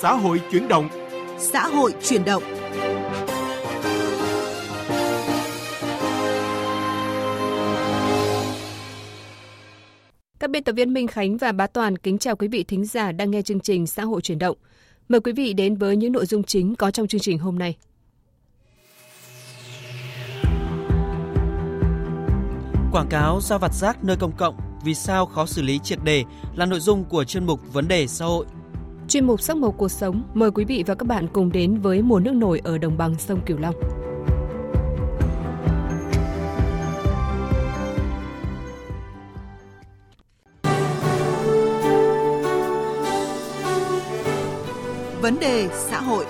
xã hội chuyển động. Xã hội chuyển động. Các biên tập viên Minh Khánh và Bá Toàn kính chào quý vị thính giả đang nghe chương trình Xã hội chuyển động. Mời quý vị đến với những nội dung chính có trong chương trình hôm nay. Quảng cáo giao vặt rác nơi công cộng vì sao khó xử lý triệt đề là nội dung của chuyên mục Vấn đề xã hội. Chuyên mục Sắc màu cuộc sống mời quý vị và các bạn cùng đến với mùa nước nổi ở đồng bằng sông Cửu Long. Vấn đề xã hội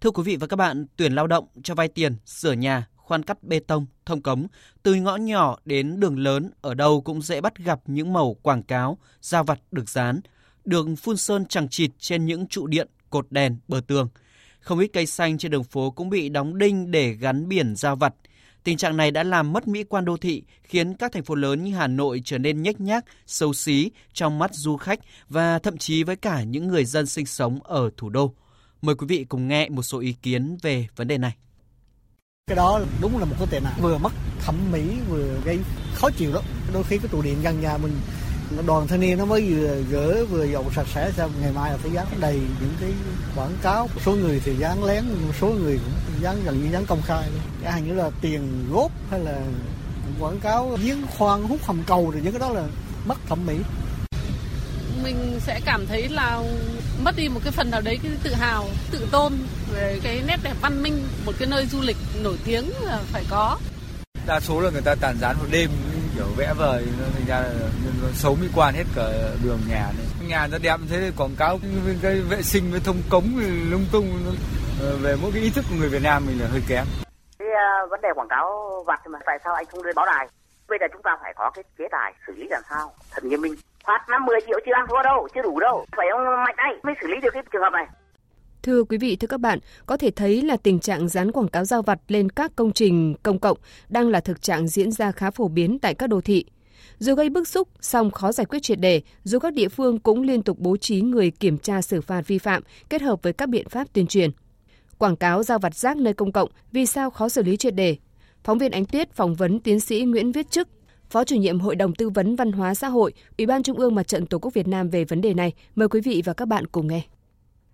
Thưa quý vị và các bạn, tuyển lao động cho vay tiền, sửa nhà, khoan cắt bê tông, thông cống, từ ngõ nhỏ đến đường lớn ở đâu cũng dễ bắt gặp những màu quảng cáo, giao vặt được dán, được phun sơn chẳng chịt trên những trụ điện, cột đèn, bờ tường. Không ít cây xanh trên đường phố cũng bị đóng đinh để gắn biển giao vặt. Tình trạng này đã làm mất mỹ quan đô thị, khiến các thành phố lớn như Hà Nội trở nên nhếch nhác, xấu xí trong mắt du khách và thậm chí với cả những người dân sinh sống ở thủ đô. Mời quý vị cùng nghe một số ý kiến về vấn đề này. Cái đó đúng là một cái tệ nạn vừa mất thẩm mỹ, vừa gây khó chịu lắm. Đôi khi cái trụ điện gần nhà mình, đoàn thanh niên nó mới vừa gỡ, vừa dọn sạch sẽ, xong ngày mai là phải dán đầy những cái quảng cáo. Số người thì dán lén số người cũng dán gần như dán công khai cái hình như là tiền góp hay là quảng cáo giếng khoan, hút hầm cầu thì những cái đó là mất thẩm mỹ. Mình sẽ cảm thấy là mất đi một cái phần nào đấy, cái tự hào, tự tôn về cái nét đẹp văn minh một cái nơi du lịch nổi tiếng là phải có. Đa số là người ta tàn dán một đêm kiểu vẽ vời nó thành ra là nó xấu mỹ quan hết cả đường nhà này. Nhà nó đẹp thế quảng cáo cái vệ sinh với thông cống lung tung ờ, về mỗi cái ý thức của người Việt Nam mình là hơi kém. Cái uh, vấn đề quảng cáo vặt mà tại sao anh không lên báo đài? Bây giờ chúng ta phải có cái chế tài xử lý làm sao thật nghiêm minh. Phạt năm 10 triệu chưa ăn thua đâu chưa đủ đâu. Phải ông mạnh tay mới xử lý được cái trường hợp này Thưa quý vị, thưa các bạn, có thể thấy là tình trạng dán quảng cáo giao vặt lên các công trình công cộng đang là thực trạng diễn ra khá phổ biến tại các đô thị. Dù gây bức xúc, song khó giải quyết triệt đề, dù các địa phương cũng liên tục bố trí người kiểm tra xử phạt vi phạm kết hợp với các biện pháp tuyên truyền. Quảng cáo giao vặt rác nơi công cộng vì sao khó xử lý triệt đề? Phóng viên Ánh Tuyết phỏng vấn tiến sĩ Nguyễn Viết Chức, Phó chủ nhiệm Hội đồng Tư vấn Văn hóa Xã hội, Ủy ban Trung ương Mặt trận Tổ quốc Việt Nam về vấn đề này. Mời quý vị và các bạn cùng nghe.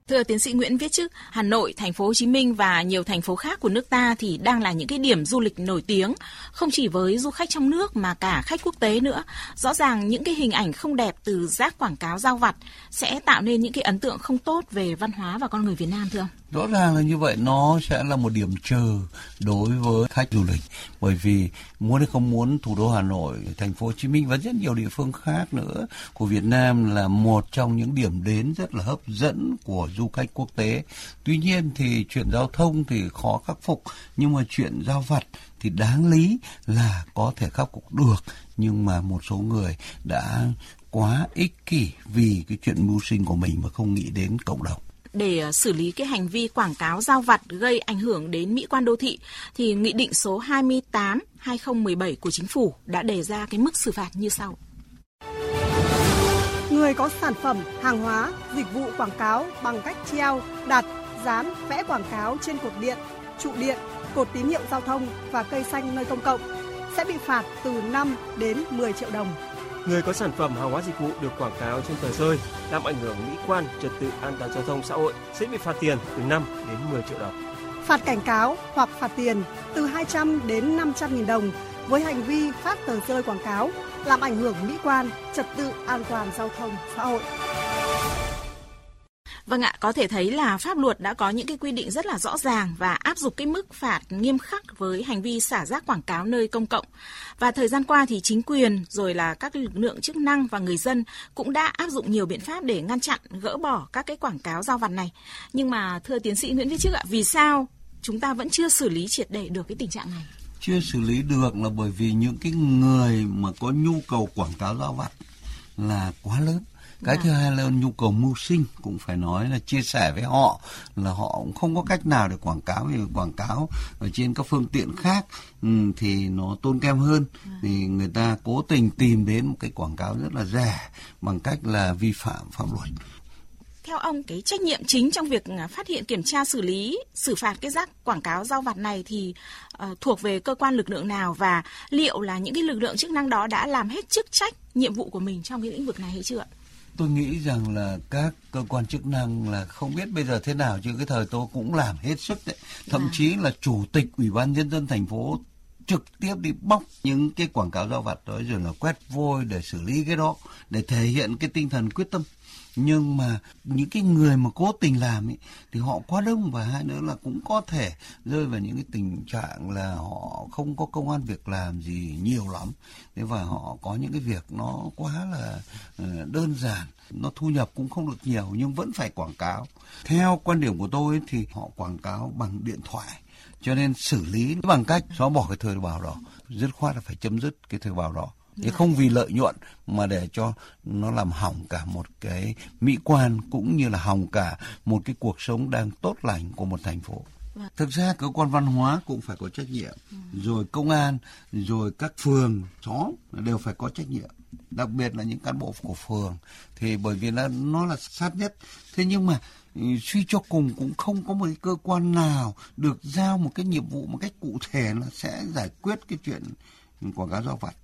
Thưa tiến sĩ Nguyễn Viết Chức, Hà Nội, thành phố Hồ Chí Minh và nhiều thành phố khác của nước ta thì đang là những cái điểm du lịch nổi tiếng, không chỉ với du khách trong nước mà cả khách quốc tế nữa. Rõ ràng những cái hình ảnh không đẹp từ rác quảng cáo giao vặt sẽ tạo nên những cái ấn tượng không tốt về văn hóa và con người Việt Nam thưa ông? Rõ ràng là như vậy nó sẽ là một điểm chờ đối với khách du lịch. Bởi vì muốn hay không muốn thủ đô Hà Nội, thành phố Hồ Chí Minh và rất nhiều địa phương khác nữa của Việt Nam là một trong những điểm đến rất là hấp dẫn của du khách quốc tế. Tuy nhiên thì chuyện giao thông thì khó khắc phục nhưng mà chuyện giao vặt thì đáng lý là có thể khắc phục được. Nhưng mà một số người đã quá ích kỷ vì cái chuyện mưu sinh của mình mà không nghĩ đến cộng đồng để ờ, xử lý cái hành vi quảng cáo giao vặt gây ảnh hưởng đến mỹ quan đô thị thì Nghị định số 28 2017 của Chính phủ đã đề ra cái mức xử phạt như sau. Người có sản phẩm, hàng hóa, dịch vụ quảng cáo bằng cách treo, đặt, dán, vẽ quảng cáo trên cột điện, trụ điện, cột tín hiệu giao thông và cây xanh nơi công cộng sẽ bị phạt từ 5 đến 10 triệu đồng người có sản phẩm hàng hóa dịch vụ được quảng cáo trên tờ rơi làm ảnh hưởng mỹ quan, trật tự an toàn giao thông xã hội sẽ bị phạt tiền từ 5 đến 10 triệu đồng. Phạt cảnh cáo hoặc phạt tiền từ 200 đến 500 nghìn đồng với hành vi phát tờ rơi quảng cáo làm ảnh hưởng mỹ quan, trật tự an toàn giao thông xã hội. Vâng ạ, có thể thấy là pháp luật đã có những cái quy định rất là rõ ràng và áp dụng cái mức phạt nghiêm khắc với hành vi xả rác quảng cáo nơi công cộng. Và thời gian qua thì chính quyền rồi là các lực lượng chức năng và người dân cũng đã áp dụng nhiều biện pháp để ngăn chặn, gỡ bỏ các cái quảng cáo giao vặt này. Nhưng mà thưa tiến sĩ Nguyễn Viết Trước ạ, vì sao chúng ta vẫn chưa xử lý triệt để được cái tình trạng này? Chưa xử lý được là bởi vì những cái người mà có nhu cầu quảng cáo giao vặt là quá lớn cái thứ hai là nhu cầu mưu sinh cũng phải nói là chia sẻ với họ là họ cũng không có cách nào để quảng cáo vì quảng cáo ở trên các phương tiện khác. Ừ, thì nó tốn kém hơn. Thì người ta cố tình tìm đến một cái quảng cáo rất là rẻ bằng cách là vi phạm pháp luật. Theo ông cái trách nhiệm chính trong việc à, phát hiện kiểm tra xử lý xử phạt cái rác quảng cáo giao vặt này thì uh, thuộc về cơ quan lực lượng nào? Và liệu là những cái lực lượng chức năng đó đã làm hết chức trách nhiệm vụ của mình trong cái lĩnh vực này hay chưa ạ? Tôi nghĩ rằng là các cơ quan chức năng là không biết bây giờ thế nào chứ cái thời tôi cũng làm hết sức đấy thậm à. chí là chủ tịch ủy ban nhân dân thành phố trực tiếp đi bóc những cái quảng cáo giao vặt đó rồi là quét vôi để xử lý cái đó để thể hiện cái tinh thần quyết tâm nhưng mà những cái người mà cố tình làm ấy, thì họ quá đông và hai nữa là cũng có thể rơi vào những cái tình trạng là họ không có công an việc làm gì nhiều lắm. Thế và họ có những cái việc nó quá là ờ, đơn giản nó thu nhập cũng không được nhiều nhưng vẫn phải quảng cáo. Theo quan điểm của tôi thì họ quảng cáo bằng điện thoại cho nên xử lý bằng cách xóa bỏ cái thời báo đó dứt khoát là phải chấm dứt cái thời báo đó Thế không vì lợi nhuận mà để cho nó làm hỏng cả một cái mỹ quan cũng như là hỏng cả một cái cuộc sống đang tốt lành của một thành phố. Vâng. Thực ra cơ quan văn hóa cũng phải có trách nhiệm, ừ. rồi công an, rồi các phường, xóm đều phải có trách nhiệm. Đặc biệt là những cán bộ của phường thì bởi vì là nó là sát nhất. Thế nhưng mà ừ, suy cho cùng cũng không có một cái cơ quan nào được giao một cái nhiệm vụ một cách cụ thể là sẽ giải quyết cái chuyện quảng cáo giao vặt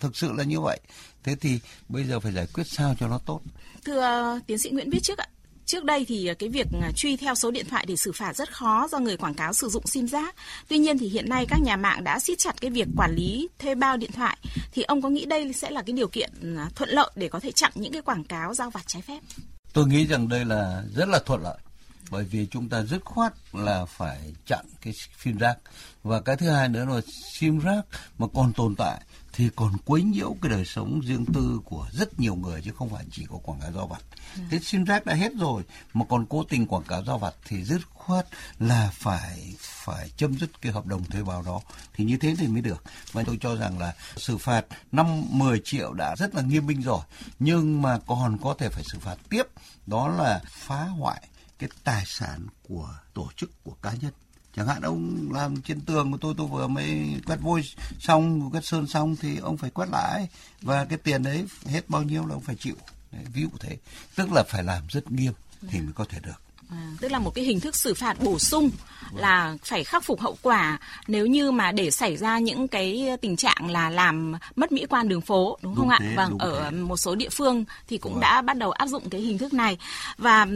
thực sự là như vậy thế thì bây giờ phải giải quyết sao cho nó tốt thưa uh, tiến sĩ Nguyễn Viết trước ạ Trước đây thì cái việc à, truy theo số điện thoại để xử phạt rất khó do người quảng cáo sử dụng sim giác. Tuy nhiên thì hiện nay các nhà mạng đã siết chặt cái việc quản lý thuê bao điện thoại. Thì ông có nghĩ đây sẽ là cái điều kiện thuận lợi để có thể chặn những cái quảng cáo giao vặt trái phép? Tôi nghĩ rằng đây là rất là thuận lợi bởi vì chúng ta dứt khoát là phải chặn cái phim rác và cái thứ hai nữa là sim rác mà còn tồn tại thì còn quấy nhiễu cái đời sống riêng tư của rất nhiều người chứ không phải chỉ có quảng cáo giao vặt. Ừ. Thế sim rác đã hết rồi mà còn cố tình quảng cáo giao vặt thì dứt khoát là phải phải chấm dứt cái hợp đồng thuê bao đó thì như thế thì mới được. Và tôi cho rằng là xử phạt 5 10 triệu đã rất là nghiêm minh rồi nhưng mà còn có thể phải xử phạt tiếp đó là phá hoại cái tài sản của tổ chức của cá nhân chẳng hạn ông làm trên tường của tôi tôi vừa mới quét vôi xong quét sơn xong thì ông phải quét lại và cái tiền đấy hết bao nhiêu là ông phải chịu đấy, ví dụ thế tức là phải làm rất nghiêm thì mới có thể được À, tức là một cái hình thức xử phạt bổ sung là phải khắc phục hậu quả nếu như mà để xảy ra những cái tình trạng là làm mất mỹ quan đường phố đúng, đúng không thế, ạ? Vâng, ở thế. một số địa phương thì cũng vâng. đã bắt đầu áp dụng cái hình thức này và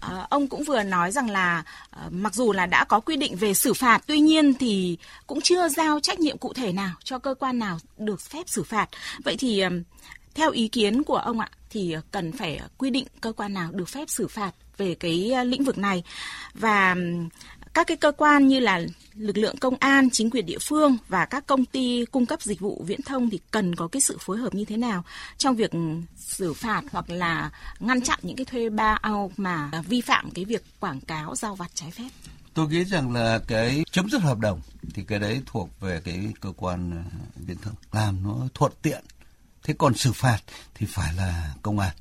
À, ông cũng vừa nói rằng là à, mặc dù là đã có quy định về xử phạt, tuy nhiên thì cũng chưa giao trách nhiệm cụ thể nào cho cơ quan nào được phép xử phạt. Vậy thì theo ý kiến của ông ạ, thì cần phải quy định cơ quan nào được phép xử phạt về cái lĩnh vực này và các cái cơ quan như là lực lượng công an, chính quyền địa phương và các công ty cung cấp dịch vụ viễn thông thì cần có cái sự phối hợp như thế nào trong việc xử phạt hoặc là ngăn chặn những cái thuê bao mà vi phạm cái việc quảng cáo giao vặt trái phép? Tôi nghĩ rằng là cái chấm dứt hợp đồng thì cái đấy thuộc về cái cơ quan ờ, viễn thông làm nó thuận tiện. Thế còn xử phạt thì phải là công an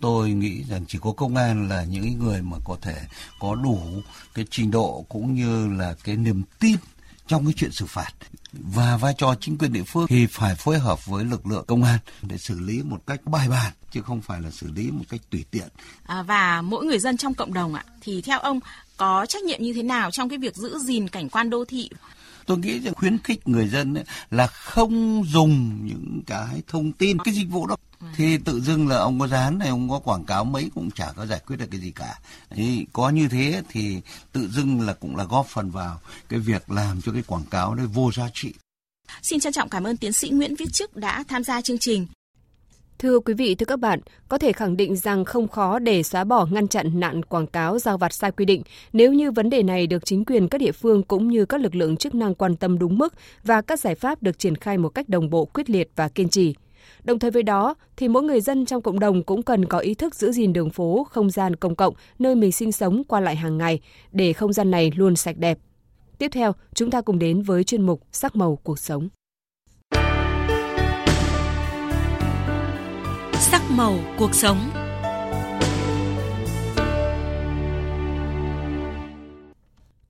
tôi nghĩ rằng chỉ có công an là những người mà có thể có đủ cái trình độ cũng như là cái niềm tin trong cái chuyện xử phạt. Và vai trò chính quyền địa phương thì phải phối hợp với lực lượng công an để xử lý một cách bài bản chứ không phải là xử lý một cách tùy tiện. À, và mỗi người dân trong cộng đồng ạ thì theo ông có trách nhiệm như thế nào trong cái việc giữ gìn cảnh quan đô thị? Tôi nghĩ rằng khuyến khích người dân ấy là không dùng những cái thông tin cái dịch vụ đó thì tự dưng là ông có dán này ông có quảng cáo mấy cũng chả có giải quyết được cái gì cả thì có như thế thì tự dưng là cũng là góp phần vào cái việc làm cho cái quảng cáo đấy vô giá trị Xin trân trọng cảm ơn tiến sĩ Nguyễn Viết Chức đã tham gia chương trình. Thưa quý vị, thưa các bạn, có thể khẳng định rằng không khó để xóa bỏ ngăn chặn nạn quảng cáo giao vặt sai quy định nếu như vấn đề này được chính quyền các địa phương cũng như các lực lượng chức năng quan tâm đúng mức và các giải pháp được triển khai một cách đồng bộ quyết liệt và kiên trì. Đồng thời với đó, thì mỗi người dân trong cộng đồng cũng cần có ý thức giữ gìn đường phố, không gian công cộng nơi mình sinh sống qua lại hàng ngày để không gian này luôn sạch đẹp. Tiếp theo, chúng ta cùng đến với chuyên mục Sắc màu cuộc sống. sắc màu cuộc sống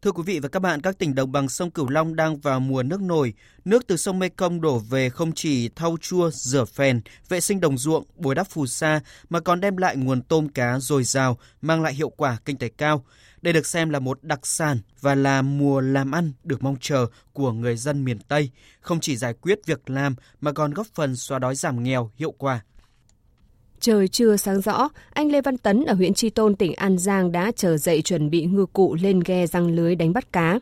Thưa quý vị và các bạn, các tỉnh đồng bằng sông Cửu Long đang vào mùa nước nổi. Nước từ sông Mekong đổ về không chỉ thau chua, rửa phèn, vệ sinh đồng ruộng, bồi đắp phù sa mà còn đem lại nguồn tôm cá dồi dào, mang lại hiệu quả kinh tế cao. Đây được xem là một đặc sản và là mùa làm ăn được mong chờ của người dân miền Tây, không chỉ giải quyết việc làm mà còn góp phần xóa đói giảm nghèo hiệu quả. Trời chưa sáng rõ, anh Lê Văn Tấn ở huyện Tri Tôn, tỉnh An Giang đã trở dậy chuẩn bị ngư cụ lên ghe răng lưới đánh bắt cá.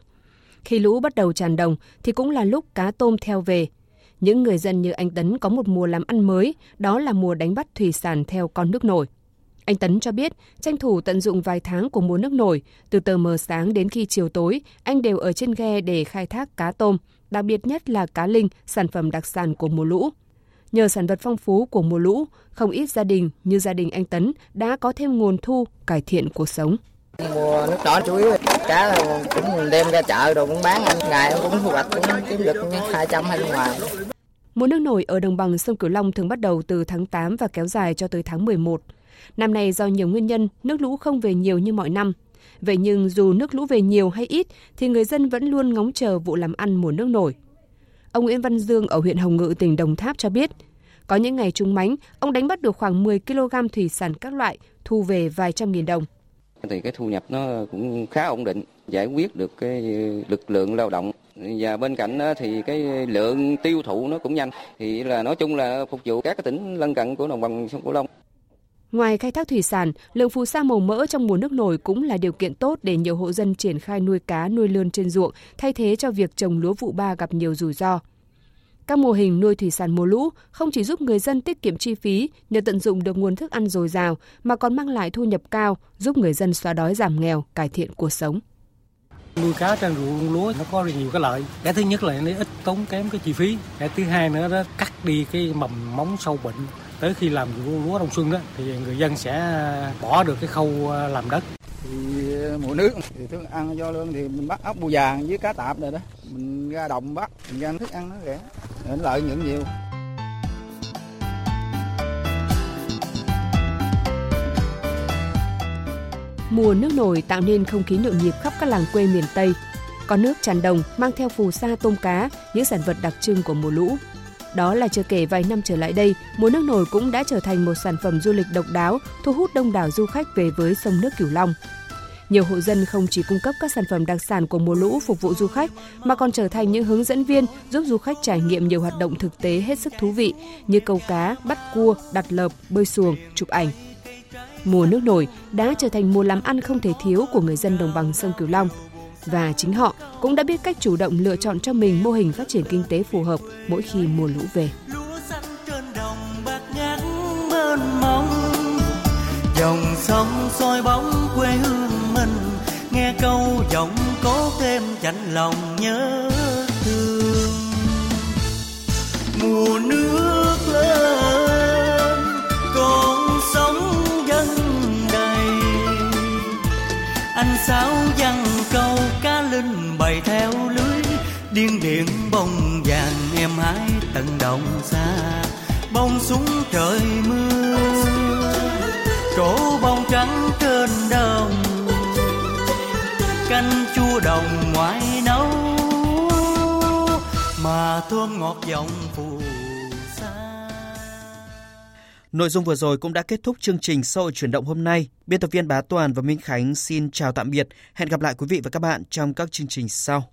Khi lũ bắt đầu tràn đồng thì cũng là lúc cá tôm theo về. Những người dân như anh Tấn có một mùa làm ăn mới, đó là mùa đánh bắt thủy sản theo con nước nổi. Anh Tấn cho biết, tranh thủ tận dụng vài tháng của mùa nước nổi, từ tờ mờ sáng đến khi chiều tối, anh đều ở trên ghe để khai thác cá tôm, đặc biệt nhất là cá linh, sản phẩm đặc sản của mùa lũ. Nhờ sản vật phong phú của mùa lũ, không ít gia đình như gia đình anh Tấn đã có thêm nguồn thu, cải thiện cuộc sống. Mùa nước nổi chủ yếu cá cũng đem ra chợ rồi cũng bán, ngày cũng thu hoạch cũng kiếm được 200 hay ngoài. Mùa nước nổi ở đồng bằng sông Cửu Long thường bắt đầu từ tháng 8 và kéo dài cho tới tháng 11. Năm nay do nhiều nguyên nhân, nước lũ không về nhiều như mọi năm. Vậy nhưng dù nước lũ về nhiều hay ít thì người dân vẫn luôn ngóng chờ vụ làm ăn mùa nước nổi. Ông Nguyễn Văn Dương ở huyện Hồng Ngự, tỉnh Đồng Tháp cho biết, có những ngày trúng mánh, ông đánh bắt được khoảng 10 kg thủy sản các loại, thu về vài trăm nghìn đồng. Thì cái thu nhập nó cũng khá ổn định, giải quyết được cái lực lượng lao động và bên cạnh đó thì cái lượng tiêu thụ nó cũng nhanh thì là nói chung là phục vụ các cái tỉnh lân cận của đồng bằng sông Cửu Long. Ngoài khai thác thủy sản, lượng phù sa màu mỡ trong mùa nước nổi cũng là điều kiện tốt để nhiều hộ dân triển khai nuôi cá, nuôi lươn trên ruộng, thay thế cho việc trồng lúa vụ ba gặp nhiều rủi ro. Các mô hình nuôi thủy sản mùa lũ không chỉ giúp người dân tiết kiệm chi phí nhờ tận dụng được nguồn thức ăn dồi dào mà còn mang lại thu nhập cao, giúp người dân xóa đói giảm nghèo, cải thiện cuộc sống. Nuôi cá trên ruộng lúa nó có nhiều cái lợi. Cái thứ nhất là nó ít tốn kém cái chi phí. Cái thứ hai nữa đó cắt đi cái mầm móng sâu bệnh. Tới khi làm lúa đông xuân đó thì người dân sẽ bỏ được cái khâu làm đất thì mùa nước thì thức ăn do lương thì mình bắt ốc bù vàng với cá tạp rồi đó mình ra đồng bắt mình ra thức ăn nó rẻ lợi nhuận nhiều Mùa nước nổi tạo nên không khí nhộn nhịp khắp các làng quê miền Tây. Có nước tràn đồng mang theo phù sa tôm cá, những sản vật đặc trưng của mùa lũ. Đó là chưa kể vài năm trở lại đây, mùa nước nổi cũng đã trở thành một sản phẩm du lịch độc đáo, thu hút đông đảo du khách về với sông nước Cửu Long. Nhiều hộ dân không chỉ cung cấp các sản phẩm đặc sản của mùa lũ phục vụ du khách mà còn trở thành những hướng dẫn viên giúp du khách trải nghiệm nhiều hoạt động thực tế hết sức thú vị như câu cá, bắt cua, đặt lợp, bơi xuồng, chụp ảnh. Mùa nước nổi đã trở thành mùa làm ăn không thể thiếu của người dân đồng bằng sông Cửu Long và chính họ cũng đã biết cách chủ động lựa chọn cho mình mô hình phát triển kinh tế phù hợp mỗi khi mùa lũ về. dòng sông soi bóng quê hương mình. Nghe câu giọng cố thêm chạnh lòng nhớ thương. Mùa nước lên con sống dân đầy. Anh sáo dân linh theo lưới. Điên điện bông vàng em hái tận đồng xa. Bông xuống trời mưa, trổ bông trắng trên đồng. Canh chua đồng ngoài nấu, mà thơm ngọt giọng phù Nội dung vừa rồi cũng đã kết thúc chương trình xã hội chuyển động hôm nay. Biên tập viên Bá Toàn và Minh Khánh xin chào tạm biệt. Hẹn gặp lại quý vị và các bạn trong các chương trình sau.